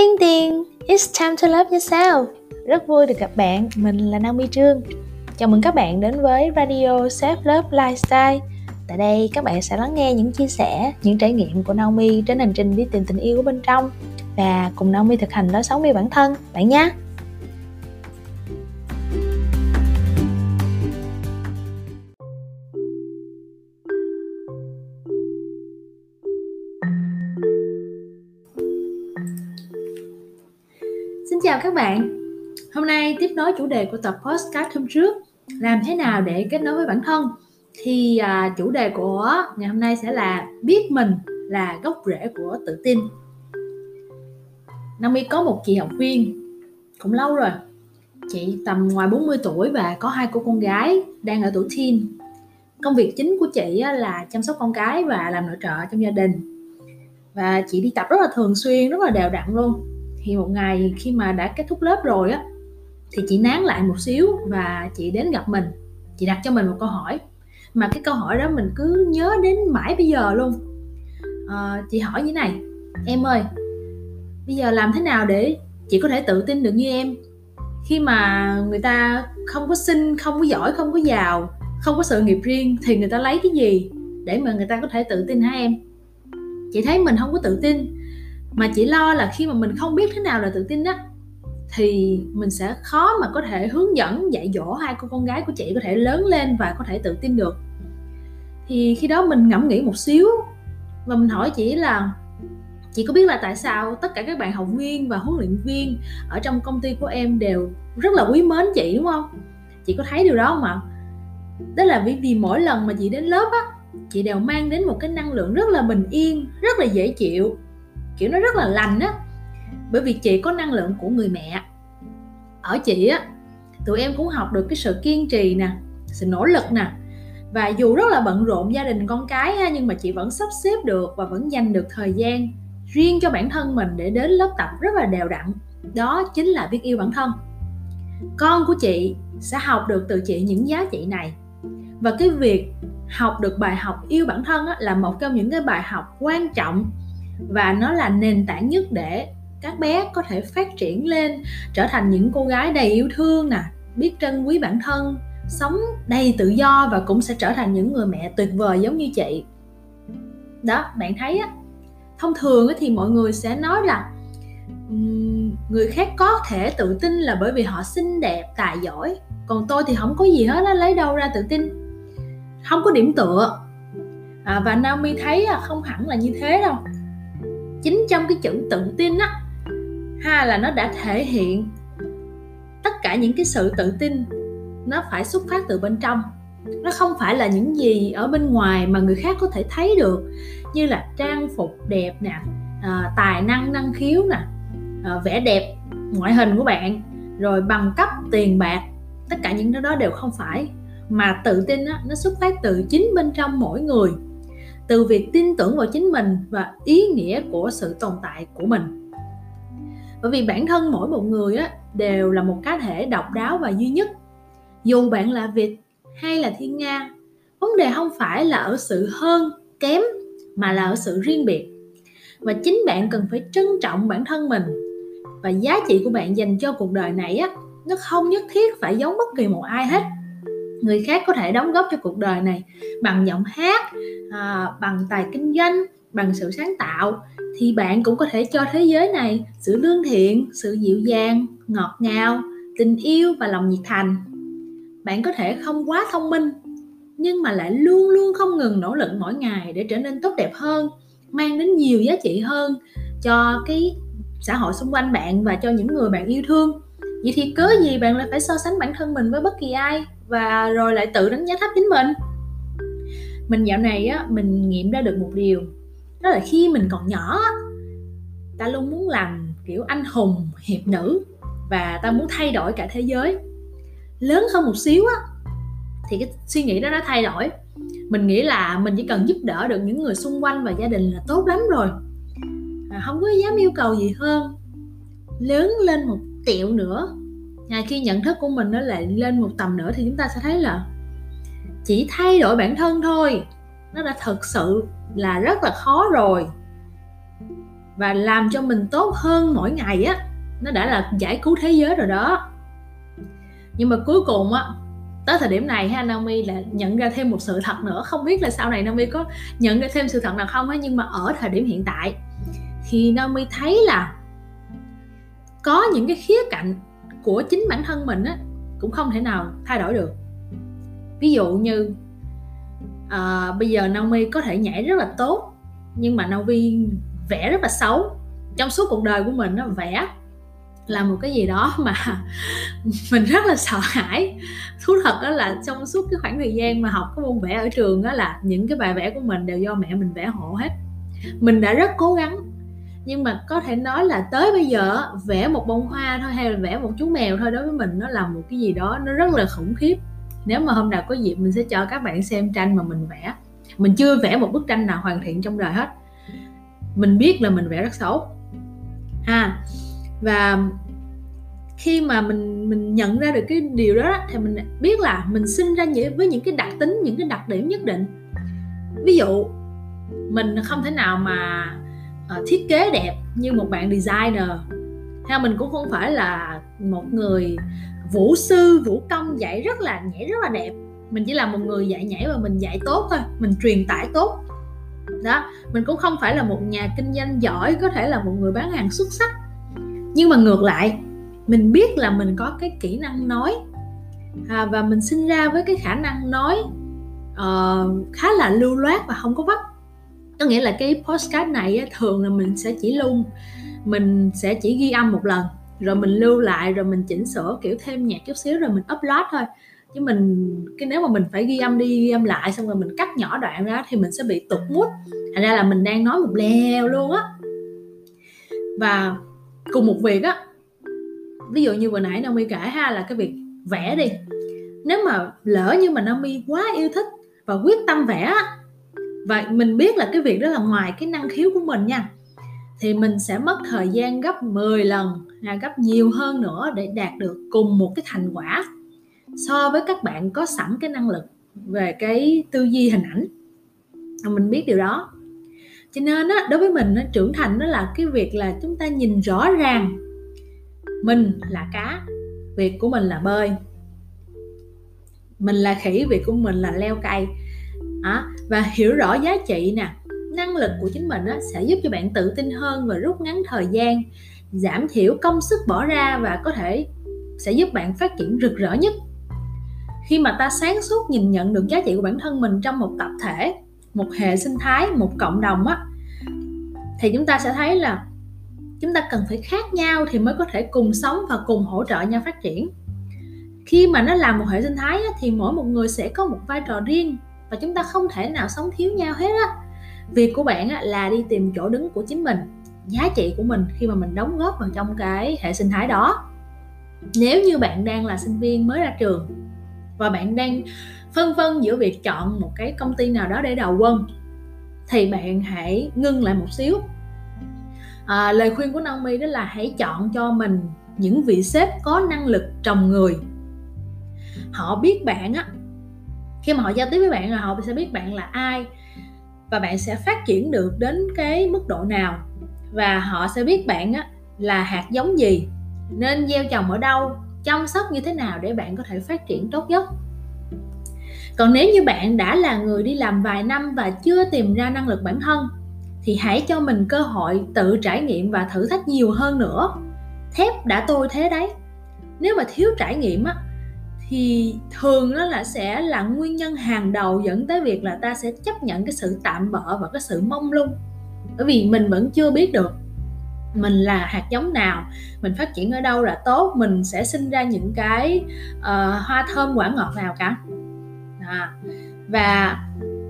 Tiên tiên, it's time to love yourself. Rất vui được gặp bạn, mình là Naomi Trương. Chào mừng các bạn đến với Radio Self Love Lifestyle. Tại đây các bạn sẽ lắng nghe những chia sẻ, những trải nghiệm của Naomi trên hành trình đi tìm tình yêu ở bên trong và cùng Naomi thực hành lối sống yêu bản thân, bạn nhé. Chào các bạn. Hôm nay tiếp nối chủ đề của tập podcast hôm trước, làm thế nào để kết nối với bản thân. Thì à, chủ đề của ngày hôm nay sẽ là biết mình là gốc rễ của tự tin. Naomi có một chị học viên cũng lâu rồi. Chị tầm ngoài 40 tuổi và có hai cô con gái đang ở tuổi teen. Công việc chính của chị là chăm sóc con cái và làm nội trợ trong gia đình. Và chị đi tập rất là thường xuyên, rất là đều đặn luôn thì một ngày khi mà đã kết thúc lớp rồi á thì chị nán lại một xíu và chị đến gặp mình. Chị đặt cho mình một câu hỏi. Mà cái câu hỏi đó mình cứ nhớ đến mãi bây giờ luôn. À, chị hỏi như này. Em ơi bây giờ làm thế nào để chị có thể tự tin được như em? Khi mà người ta không có xinh không có giỏi không có giàu không có sự nghiệp riêng thì người ta lấy cái gì để mà người ta có thể tự tin hả em? Chị thấy mình không có tự tin mà chỉ lo là khi mà mình không biết thế nào là tự tin đó thì mình sẽ khó mà có thể hướng dẫn, dạy dỗ hai cô con gái của chị có thể lớn lên và có thể tự tin được. Thì khi đó mình ngẫm nghĩ một xíu và mình hỏi chị là, chị có biết là tại sao tất cả các bạn học viên và huấn luyện viên ở trong công ty của em đều rất là quý mến chị, đúng không? Chị có thấy điều đó không ạ? Đó là vì vì mỗi lần mà chị đến lớp á, chị đều mang đến một cái năng lượng rất là bình yên, rất là dễ chịu kiểu nó rất là lành á. Bởi vì chị có năng lượng của người mẹ. Ở chị á tụi em cũng học được cái sự kiên trì nè sự nỗ lực nè. Và dù rất là bận rộn gia đình con cái ha, nhưng mà chị vẫn sắp xếp được và vẫn dành được thời gian riêng cho bản thân mình để đến lớp tập rất là đều đặn. Đó chính là biết yêu bản thân. Con của chị sẽ học được từ chị những giá trị này. Và cái việc học được bài học yêu bản thân á, là một trong những cái bài học quan trọng và nó là nền tảng nhất để các bé có thể phát triển lên trở thành những cô gái đầy yêu thương nè biết trân quý bản thân sống đầy tự do và cũng sẽ trở thành những người mẹ tuyệt vời giống như chị. Đó bạn thấy á thông thường thì mọi người sẽ nói là người khác có thể tự tin là bởi vì họ xinh đẹp tài giỏi còn tôi thì không có gì hết á lấy đâu ra tự tin. Không có điểm tựa. À, và Naomi thấy là không hẳn là như thế đâu chính trong cái chữ tự tin á. Ha là nó đã thể hiện tất cả những cái sự tự tin nó phải xuất phát từ bên trong. Nó không phải là những gì ở bên ngoài mà người khác có thể thấy được như là trang phục đẹp nè à, tài năng năng khiếu nè à, vẻ đẹp ngoại hình của bạn rồi bằng cấp tiền bạc tất cả những đó, đó đều không phải. Mà tự tin đó, nó xuất phát từ chính bên trong mỗi người từ việc tin tưởng vào chính mình và ý nghĩa của sự tồn tại của mình. Bởi vì bản thân mỗi một người á, đều là một cá thể độc đáo và duy nhất. Dù bạn là việt hay là thiên nga vấn đề không phải là ở sự hơn kém mà là ở sự riêng biệt. Và chính bạn cần phải trân trọng bản thân mình. Và giá trị của bạn dành cho cuộc đời này á nó không nhất thiết phải giống bất kỳ một ai hết người khác có thể đóng góp cho cuộc đời này bằng giọng hát à, bằng tài kinh doanh bằng sự sáng tạo thì bạn cũng có thể cho thế giới này sự lương thiện sự dịu dàng ngọt ngào tình yêu và lòng nhiệt thành. Bạn có thể không quá thông minh nhưng mà lại luôn luôn không ngừng nỗ lực mỗi ngày để trở nên tốt đẹp hơn mang đến nhiều giá trị hơn cho cái xã hội xung quanh bạn và cho những người bạn yêu thương. Vậy thì cớ gì bạn lại phải so sánh bản thân mình với bất kỳ ai? Và rồi lại tự đánh giá thấp chính mình. Mình dạo này á mình nghiệm ra được một điều. Đó là khi mình còn nhỏ ta luôn muốn làm kiểu anh hùng hiệp nữ. Và ta muốn thay đổi cả thế giới. Lớn hơn một xíu á thì cái suy nghĩ đó nó thay đổi. Mình nghĩ là mình chỉ cần giúp đỡ được những người xung quanh và gia đình là tốt lắm rồi. À, không có dám yêu cầu gì hơn. Lớn lên một tiệu nữa à, khi nhận thức của mình nó lại lên một tầm nữa thì chúng ta sẽ thấy là chỉ thay đổi bản thân thôi. Nó đã thực sự là rất là khó rồi. Và làm cho mình tốt hơn mỗi ngày á nó đã là giải cứu thế giới rồi đó. Nhưng mà cuối cùng á tới thời điểm này ha Naomi là nhận ra thêm một sự thật nữa. Không biết là sau này Naomi có nhận ra thêm sự thật nào không á nhưng mà ở thời điểm hiện tại thì Naomi thấy là có những cái khía cạnh của chính bản thân mình á cũng không thể nào thay đổi được. Ví dụ như à, bây giờ Naomi có thể nhảy rất là tốt nhưng mà Naomi vẽ rất là xấu. Trong suốt cuộc đời của mình nó vẽ là một cái gì đó mà mình rất là sợ hãi. Thú thật đó là trong suốt cái khoảng thời gian mà học cái môn vẽ ở trường đó là những cái bài vẽ của mình đều do mẹ mình vẽ hộ hết. Mình đã rất cố gắng nhưng mà có thể nói là tới bây giờ vẽ một bông hoa thôi hay là vẽ một chú mèo thôi đối với mình nó là một cái gì đó nó rất là khủng khiếp. Nếu mà hôm nào có dịp mình sẽ cho các bạn xem tranh mà mình vẽ. Mình chưa vẽ một bức tranh nào hoàn thiện trong đời hết. Mình biết là mình vẽ rất xấu. À và khi mà mình mình nhận ra được cái điều đó thì mình biết là mình sinh ra với những cái đặc tính, những cái đặc điểm nhất định. Ví dụ, mình không thể nào mà uh, thiết kế đẹp như một bạn designer. Theo mình cũng không phải là một người vũ sư vũ công dạy rất là nhảy rất là đẹp. Mình chỉ là một người dạy nhảy và mình dạy tốt thôi mình truyền tải tốt. Đó mình cũng không phải là một nhà kinh doanh giỏi có thể là một người bán hàng xuất sắc. Nhưng mà ngược lại mình biết là mình có cái kỹ năng nói. À, và mình sinh ra với cái khả năng nói uh, khá là lưu loát và không có vấp có nghĩa là cái postcard này á, thường là mình sẽ chỉ lưu mình sẽ chỉ ghi âm một lần rồi mình lưu lại rồi mình chỉnh sửa kiểu thêm nhạc chút xíu rồi mình upload thôi. Chứ mình cái nếu mà mình phải ghi âm đi ghi âm lại xong rồi mình cắt nhỏ đoạn ra thì mình sẽ bị tụt mút thành ra là mình đang nói một lèo luôn á. Và cùng một việc á ví dụ như vừa nãy Naomi kể ha là cái việc vẽ đi. Nếu mà lỡ như mà Naomi quá yêu thích và quyết tâm vẽ và mình biết là cái việc đó là ngoài cái năng khiếu của mình nha. Thì mình sẽ mất thời gian gấp 10 lần là gấp nhiều hơn nữa để đạt được cùng một cái thành quả so với các bạn có sẵn cái năng lực về cái tư duy hình ảnh. À, mình biết điều đó. Cho nên á, đối với mình nó trưởng thành đó là cái việc là chúng ta nhìn rõ ràng. Mình là cá, việc của mình là bơi. Mình là khỉ, việc của mình là leo cây à, và hiểu rõ giá trị nè. Năng lực của chính mình á, sẽ giúp cho bạn tự tin hơn và rút ngắn thời gian giảm thiểu công sức bỏ ra và có thể sẽ giúp bạn phát triển rực rỡ nhất. Khi mà ta sáng suốt nhìn nhận được giá trị của bản thân mình trong một tập thể một hệ sinh thái một cộng đồng á thì chúng ta sẽ thấy là chúng ta cần phải khác nhau thì mới có thể cùng sống và cùng hỗ trợ nhau phát triển. Khi mà nó là một hệ sinh thái á, thì mỗi một người sẽ có một vai trò riêng và chúng ta không thể nào sống thiếu nhau hết á. Việc của bạn á, là đi tìm chỗ đứng của chính mình giá trị của mình khi mà mình đóng góp vào trong cái hệ sinh thái đó. Nếu như bạn đang là sinh viên mới ra trường và bạn đang phân vân giữa việc chọn một cái công ty nào đó để đầu quân thì bạn hãy ngưng lại một xíu. À, lời khuyên của Naomi đó là hãy chọn cho mình những vị sếp có năng lực trồng người. Họ biết bạn á khi mà họ giao tiếp với bạn là họ sẽ biết bạn là ai và bạn sẽ phát triển được đến cái mức độ nào. Và họ sẽ biết bạn á, là hạt giống gì, nên gieo trồng ở đâu, chăm sóc như thế nào để bạn có thể phát triển tốt nhất. Còn nếu như bạn đã là người đi làm vài năm và chưa tìm ra năng lực bản thân, thì hãy cho mình cơ hội tự trải nghiệm và thử thách nhiều hơn nữa. Thép đã tôi thế đấy. Nếu mà thiếu trải nghiệm á thì thường nó là sẽ là nguyên nhân hàng đầu dẫn tới việc là ta sẽ chấp nhận cái sự tạm bỡ và cái sự mông lung. Bởi vì mình vẫn chưa biết được mình là hạt giống nào mình phát triển ở đâu là tốt mình sẽ sinh ra những cái uh, hoa thơm quả ngọt nào cả. À, và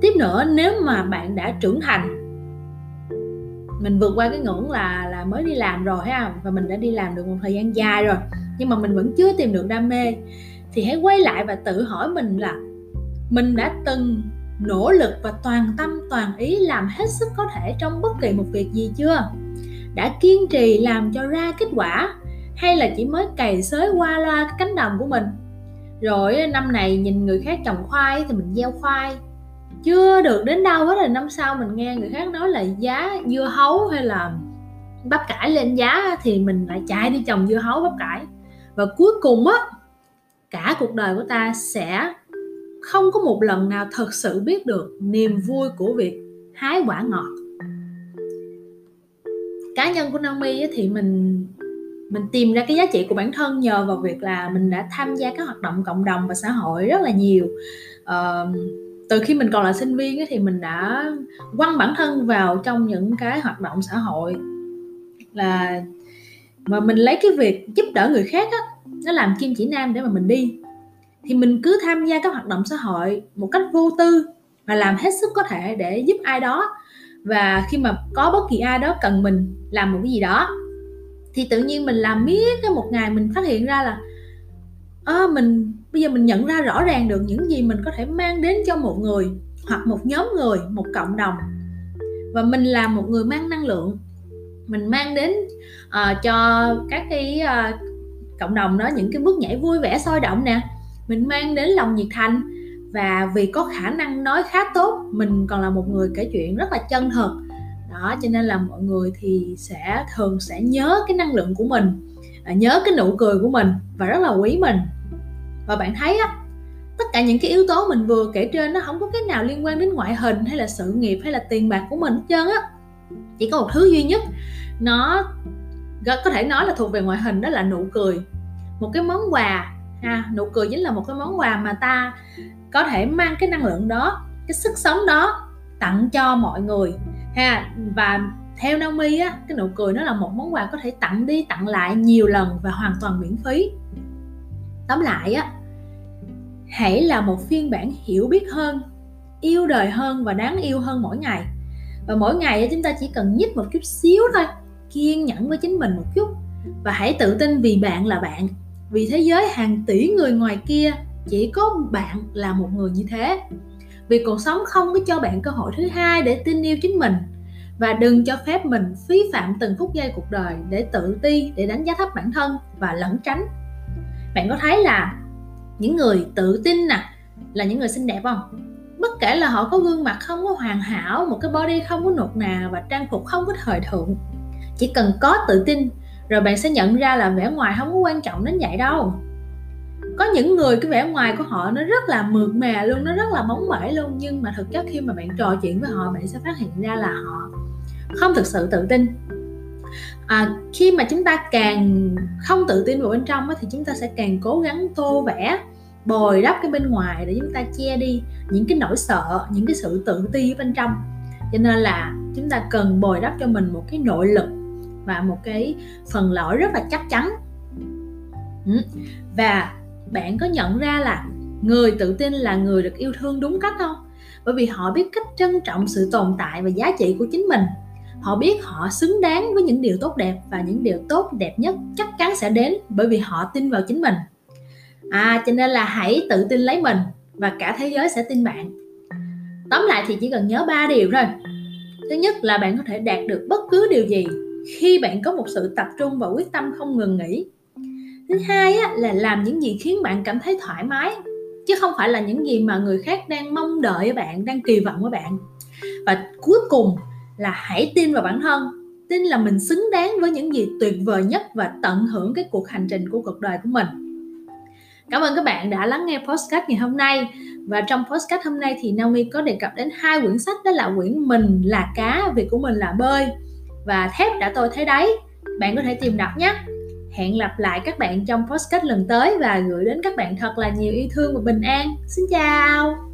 tiếp nữa nếu mà bạn đã trưởng thành mình vượt qua cái ngưỡng là là mới đi làm rồi ha và mình đã đi làm được một thời gian dài rồi nhưng mà mình vẫn chưa tìm được đam mê thì hãy quay lại và tự hỏi mình là mình đã từng nỗ lực và toàn tâm, toàn ý làm hết sức có thể trong bất kỳ một việc gì chưa? Đã kiên trì làm cho ra kết quả? Hay là chỉ mới cày xới qua loa cái cánh đồng của mình? Rồi năm này nhìn người khác trồng khoai thì mình gieo khoai. Chưa được đến đâu hết là năm sau mình nghe người khác nói là giá dưa hấu hay là bắp cải lên giá thì mình lại chạy đi trồng dưa hấu, bắp cải. Và cuối cùng á cả cuộc đời của ta sẽ không có một lần nào thật sự biết được niềm vui của việc hái quả ngọt. Cá nhân của Naomi thì mình mình tìm ra cái giá trị của bản thân nhờ vào việc là mình đã tham gia các hoạt động cộng đồng và xã hội rất là nhiều. Uh, từ khi mình còn là sinh viên thì mình đã quăng bản thân vào trong những cái hoạt động xã hội là mà mình lấy cái việc giúp đỡ người khác á nó làm kim chỉ nam để mà mình đi. Thì mình cứ tham gia các hoạt động xã hội một cách vô tư và làm hết sức có thể để giúp ai đó. Và khi mà có bất kỳ ai đó cần mình làm một cái gì đó thì tự nhiên mình làm miết cái một ngày mình phát hiện ra là à, mình bây giờ mình nhận ra rõ ràng được những gì mình có thể mang đến cho một người hoặc một nhóm người một cộng đồng. Và mình là một người mang năng lượng mình mang đến uh, cho các cái uh, cộng đồng đó những cái bước nhảy vui vẻ sôi động nè. Mình mang đến lòng nhiệt thành. Và vì có khả năng nói khá tốt mình còn là một người kể chuyện rất là chân thật. Đó cho nên là mọi người thì sẽ thường sẽ nhớ cái năng lượng của mình à, nhớ cái nụ cười của mình và rất là quý mình. Và bạn thấy á tất cả những cái yếu tố mình vừa kể trên nó không có cái nào liên quan đến ngoại hình hay là sự nghiệp hay là tiền bạc của mình hết trơn á. Chỉ có một thứ duy nhất nó có thể nói là thuộc về ngoại hình, đó là nụ cười. Một cái món quà, ha, nụ cười chính là một cái món quà mà ta có thể mang cái năng lượng đó, cái sức sống đó tặng cho mọi người, ha. Và theo Naomi á, cái nụ cười nó là một món quà có thể tặng đi, tặng lại nhiều lần và hoàn toàn miễn phí. Tóm lại á, hãy là một phiên bản hiểu biết hơn, yêu đời hơn và đáng yêu hơn mỗi ngày. Và mỗi ngày chúng ta chỉ cần nhích một chút xíu thôi kiên nhẫn với chính mình một chút. Và hãy tự tin vì bạn là bạn. Vì thế giới hàng tỷ người ngoài kia chỉ có bạn là một người như thế. Vì cuộc sống không có cho bạn cơ hội thứ hai để tin yêu chính mình. Và đừng cho phép mình phí phạm từng phút giây cuộc đời để tự ti, để đánh giá thấp bản thân và lẩn tránh. Bạn có thấy là những người tự tin nè, là những người xinh đẹp không? Bất kể là họ có gương mặt không có hoàn hảo, một cái body không có nột nà và trang phục không có thời thượng chỉ cần có tự tin rồi bạn sẽ nhận ra là vẻ ngoài không có quan trọng đến vậy đâu. Có những người cái vẻ ngoài của họ nó rất là mượt mà luôn nó rất là bóng bẩy luôn nhưng mà thực chất khi mà bạn trò chuyện với họ bạn sẽ phát hiện ra là họ không thực sự tự tin. À, khi mà chúng ta càng không tự tin vào bên trong thì chúng ta sẽ càng cố gắng tô vẽ bồi đắp cái bên ngoài để chúng ta che đi những cái nỗi sợ những cái sự tự ti ở bên trong. Cho nên là chúng ta cần bồi đắp cho mình một cái nội lực và một cái phần lõi rất là chắc chắn. Ừ. Và bạn có nhận ra là người tự tin là người được yêu thương đúng cách không? Bởi vì họ biết cách trân trọng sự tồn tại và giá trị của chính mình. Họ biết họ xứng đáng với những điều tốt đẹp và những điều tốt đẹp nhất chắc chắn sẽ đến bởi vì họ tin vào chính mình. À cho nên là hãy tự tin lấy mình và cả thế giới sẽ tin bạn. Tóm lại thì chỉ cần nhớ ba điều thôi. Thứ nhất là bạn có thể đạt được bất cứ điều gì khi bạn có một sự tập trung và quyết tâm không ngừng nghỉ. Thứ hai á, là làm những gì khiến bạn cảm thấy thoải mái chứ không phải là những gì mà người khác đang mong đợi ở bạn đang kỳ vọng ở bạn. Và cuối cùng là hãy tin vào bản thân tin là mình xứng đáng với những gì tuyệt vời nhất và tận hưởng cái cuộc hành trình của cuộc đời của mình. Cảm ơn các bạn đã lắng nghe podcast ngày hôm nay. Và trong podcast hôm nay thì Naomi có đề cập đến hai quyển sách đó là quyển mình là cá việc của mình là bơi và thép đã tôi thấy đấy. Bạn có thể tìm đọc nhé. Hẹn gặp lại các bạn trong podcast lần tới và gửi đến các bạn thật là nhiều yêu thương và bình an. Xin chào!